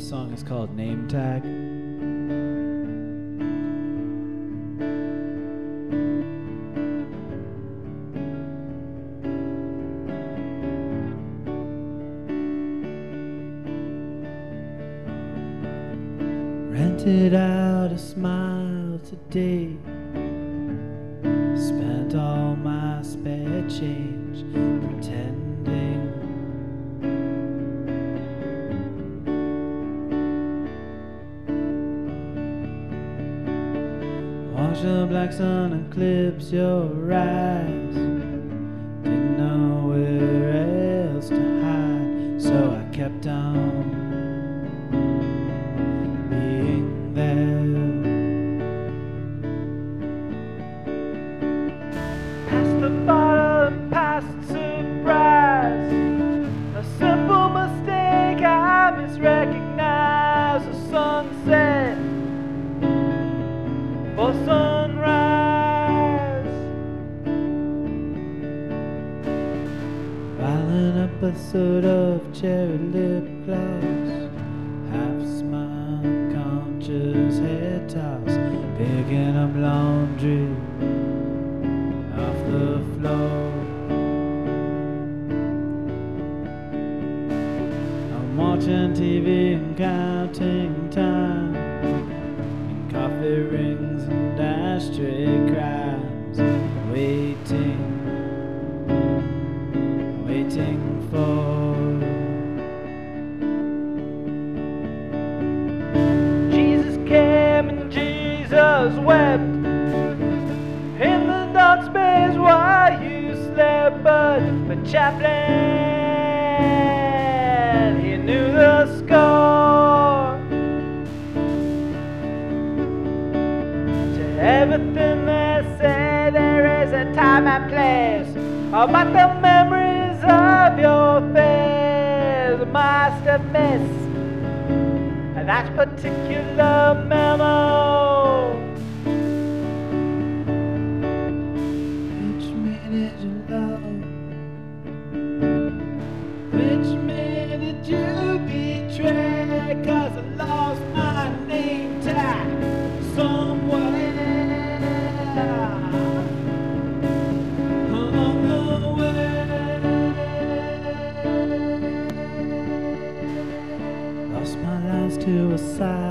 song is called Name Tag. Rented out a smile today. Spent all my spare change Watch the black sun eclipse your eyes. Didn't know where else to hide, so I kept on Episode of cherry lip gloss. Half smile, conscious head toss. Picking up laundry off the floor. I'm watching TV and counting time. And coffee rings and ashtray chaplain he knew the score to everything they say. There is a time and place, but the memories of your face must have missed that particular memo. To a sidewalk